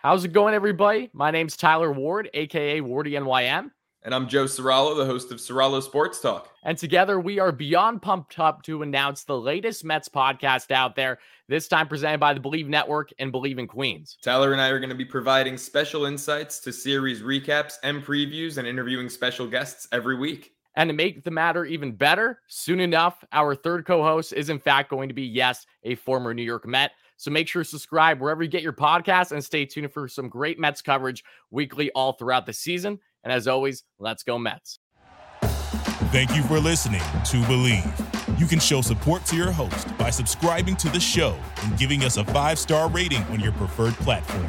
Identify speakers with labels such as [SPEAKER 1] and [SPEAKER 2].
[SPEAKER 1] How's it going, everybody? My name's Tyler Ward, aka Wardy NYM.
[SPEAKER 2] And I'm Joe Ceraulo, the host of Ceraulo Sports Talk.
[SPEAKER 1] And together we are beyond pumped up to announce the latest Mets podcast out there, this time presented by the Bleav Network and Bleav in Queens.
[SPEAKER 2] Tyler and I are going to be providing special insights to series recaps and previews and interviewing special guests every week.
[SPEAKER 1] And to make the matter even better, soon enough, our third co host is in fact going to be, yes, a former New York Met. So make sure to subscribe wherever you get your podcast and stay tuned for some great Mets coverage weekly all throughout the season. And as always, let's go Mets.
[SPEAKER 3] Thank you for listening to Bleav. You can show support to your host by subscribing to the show and giving us a five star rating on your preferred platform.